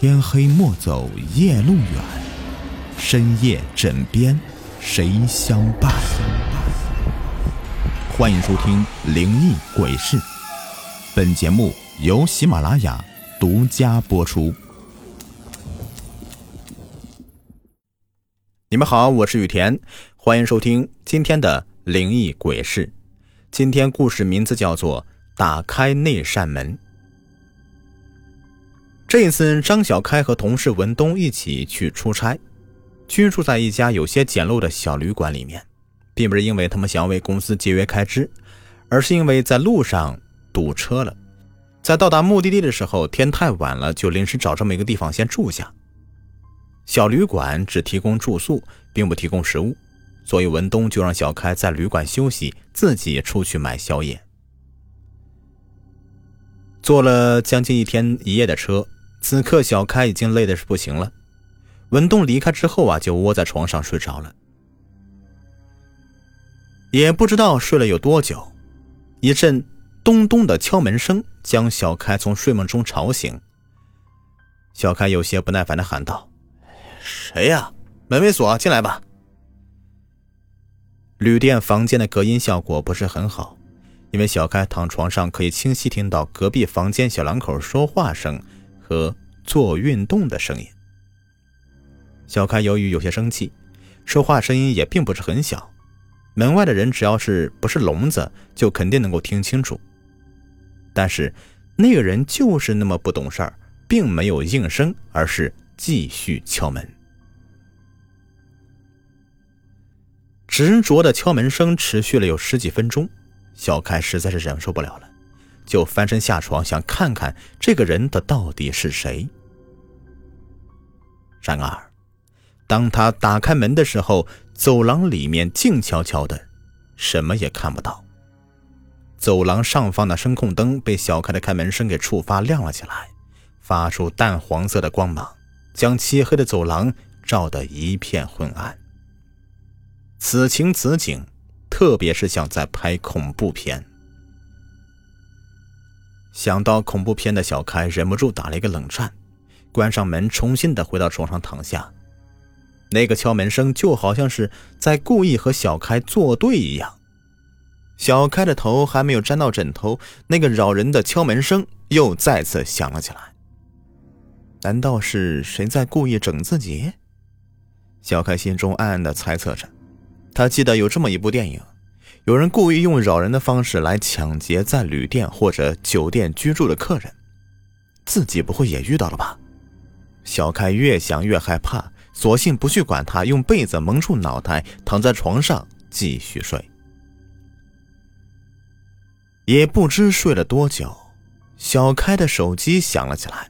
天黑莫走夜路远，深夜枕边谁相伴？欢迎收听《灵异鬼事》，本节目由喜马拉雅独家播出。你们好，我是雨田，欢迎收听今天的《灵异鬼事》。今天故事名字叫做《打开那扇门》。这一次，张小开和同事文东一起去出差，居住在一家有些简陋的小旅馆里面，并不是因为他们想要为公司节约开支，而是因为在路上堵车了。在到达目的地的时候，天太晚了，就临时找这么一个地方先住下。小旅馆只提供住宿，并不提供食物，所以文东就让小开在旅馆休息，自己出去买宵夜。坐了将近一天一夜的车。此刻，小开已经累的是不行了。文东离开之后啊，就窝在床上睡着了。也不知道睡了有多久，一阵咚咚的敲门声将小开从睡梦中吵醒。小开有些不耐烦的喊道：“谁呀？门没锁，进来吧。”旅店房间的隔音效果不是很好，因为小开躺床上可以清晰听到隔壁房间小两口说话声。和做运动的声音。小开由于有些生气，说话声音也并不是很小，门外的人只要是不是聋子，就肯定能够听清楚。但是那个人就是那么不懂事儿，并没有应声，而是继续敲门。执着的敲门声持续了有十几分钟，小开实在是忍受不了了。就翻身下床，想看看这个人的到底是谁。然而，当他打开门的时候，走廊里面静悄悄的，什么也看不到。走廊上方的声控灯被小开的开门声给触发亮了起来，发出淡黄色的光芒，将漆黑的走廊照得一片昏暗。此情此景，特别是像在拍恐怖片。想到恐怖片的小开忍不住打了一个冷战，关上门，重新的回到床上躺下。那个敲门声就好像是在故意和小开作对一样。小开的头还没有沾到枕头，那个扰人的敲门声又再次响了起来。难道是谁在故意整自己？小开心中暗暗的猜测着。他记得有这么一部电影。有人故意用扰人的方式来抢劫在旅店或者酒店居住的客人，自己不会也遇到了吧？小开越想越害怕，索性不去管他，用被子蒙住脑袋，躺在床上继续睡。也不知睡了多久，小开的手机响了起来，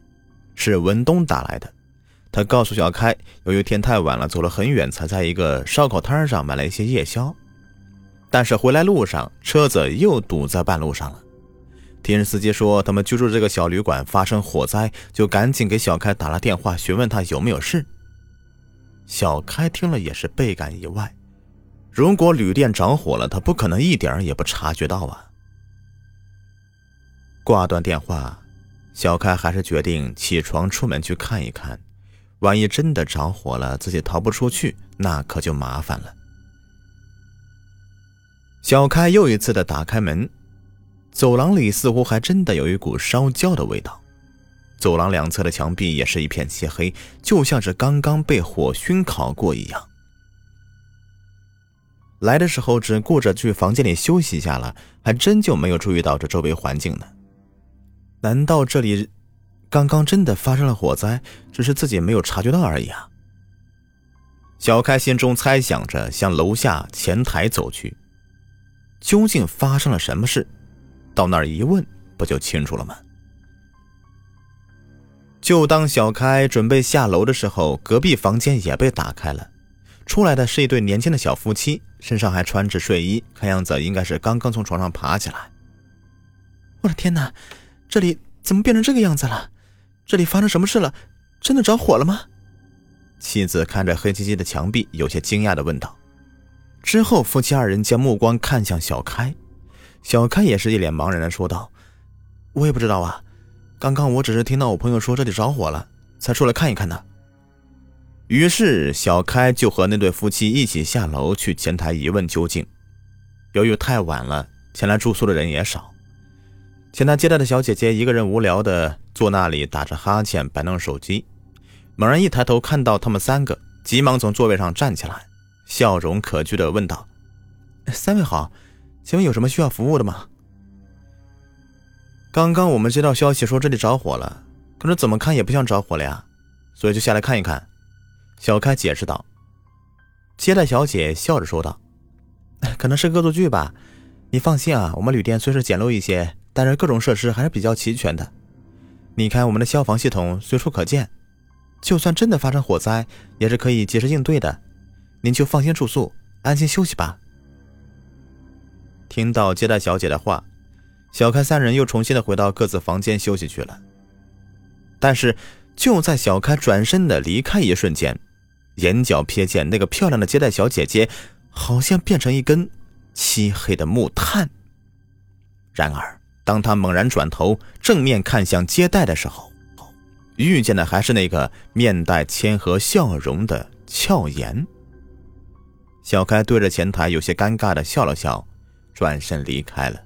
是文东打来的。他告诉小开，由于天太晚了，走了很远，才在一个烧烤摊上买了一些夜宵。但是回来路上，车子又堵在半路上了。听司机说，他们居住这个小旅馆发生火灾，就赶紧给小开打了电话，询问他有没有事。小开听了也是倍感意外，如果旅店着火了，他不可能一点也不察觉到啊。挂断电话，小开还是决定起床出门去看一看，万一真的着火了，自己逃不出去，那可就麻烦了。小开又一次的打开门，走廊里似乎还真的有一股烧焦的味道。走廊两侧的墙壁也是一片漆黑，就像是刚刚被火熏烤过一样。来的时候只顾着去房间里休息一下了，还真就没有注意到这周围环境呢。难道这里刚刚真的发生了火灾，只是自己没有察觉到而已啊？小开心中猜想着，向楼下前台走去。究竟发生了什么事？到那儿一问，不就清楚了吗？就当小开准备下楼的时候，隔壁房间也被打开了，出来的是一对年轻的小夫妻，身上还穿着睡衣，看样子应该是刚刚从床上爬起来。我的天哪，这里怎么变成这个样子了？这里发生什么事了？真的着火了吗？妻子看着黑漆漆的墙壁，有些惊讶的问道。之后，夫妻二人将目光看向小开，小开也是一脸茫然的说道：“我也不知道啊，刚刚我只是听到我朋友说这里着火了，才出来看一看呢。于是小开就和那对夫妻一起下楼去前台一问究竟。由于太晚了，前来住宿的人也少，前台接待的小姐姐一个人无聊的坐那里打着哈欠，摆弄手机。猛然一抬头看到他们三个，急忙从座位上站起来，笑容可掬的问道：“三位好，请问有什么需要服务的吗？”刚刚我们接到消息说这里着火了，可是怎么看也不像着火了呀，所以就下来看一看。小开解释道。接待小姐笑着说道：“可能是恶作剧吧，你放心啊，我们旅店虽是简陋一些，但是各种设施还是比较齐全的。你看我们的消防系统随处可见，就算真的发生火灾，也是可以及时应对的。您就放心住宿，安心休息吧。”听到接待小姐的话。小开三人又重新的回到各自房间休息去了。但是就在小开转身的离开一瞬间，眼角瞥见那个漂亮的接待小姐姐，好像变成一根漆黑的木炭。然而，当他猛然转头正面看向接待的时候，遇见的还是那个面带谦和笑容的俏颜。小开对着前台有些尴尬的笑了笑，转身离开了。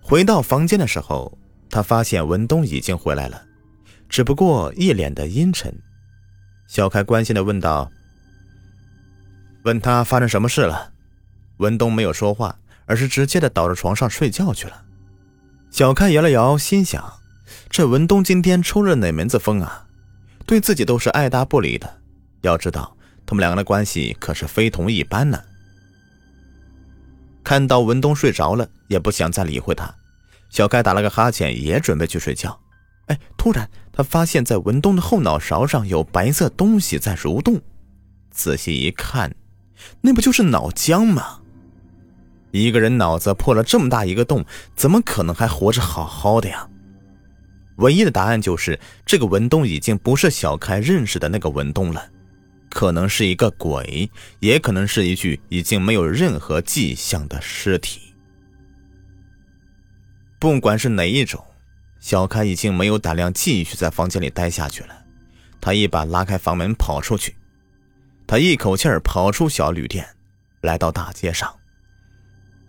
回到房间的时候，他发现文东已经回来了，只不过一脸的阴沉。小开关心的问道：“问他发生什么事了？”文东没有说话，而是直接的倒在床上睡觉去了。小开摇了摇，心想：这文东今天抽了哪门子风啊？对自己都是爱答不理的。要知道，他们两个的关系可是非同一般呢。看到文东睡着了，也不想再理会他。小开打了个哈欠，也准备去睡觉。哎，突然他发现，在文东的后脑勺上有白色东西在蠕动。仔细一看，那不就是脑浆吗？一个人脑子破了这么大一个洞，怎么可能还活着好好的呀？唯一的答案就是，这个文东已经不是小开认识的那个文东了。可能是一个鬼，也可能是一具已经没有任何迹象的尸体。不管是哪一种，小开已经没有胆量继续在房间里待下去了。他一把拉开房门跑出去，他一口气儿跑出小旅店，来到大街上，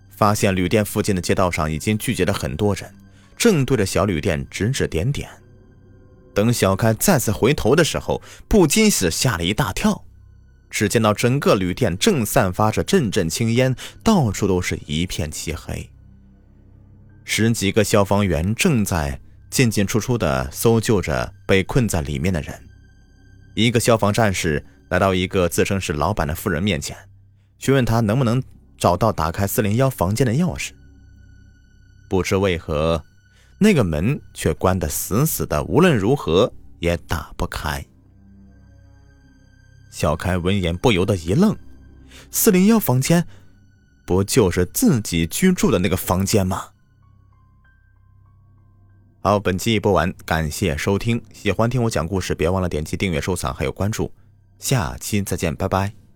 发现旅店附近的街道上已经聚集了很多人，正对着小旅店指指点点。等小开再次回头的时候，不禁是吓了一大跳。只见到整个旅店正散发着阵阵青烟，到处都是一片漆黑。十几个消防员正在进进出出的搜救着被困在里面的人。一个消防战士来到一个自称是老板的妇人面前，询问他能不能找到打开四零幺房间的钥匙。不知为何。那个门却关得死死的，无论如何也打不开。小开闻言不由得一愣：“四零幺房间，不就是自己居住的那个房间吗？”好，本期已播完，感谢收听。喜欢听我讲故事，别忘了点击订阅、收藏还有关注。下期再见，拜拜。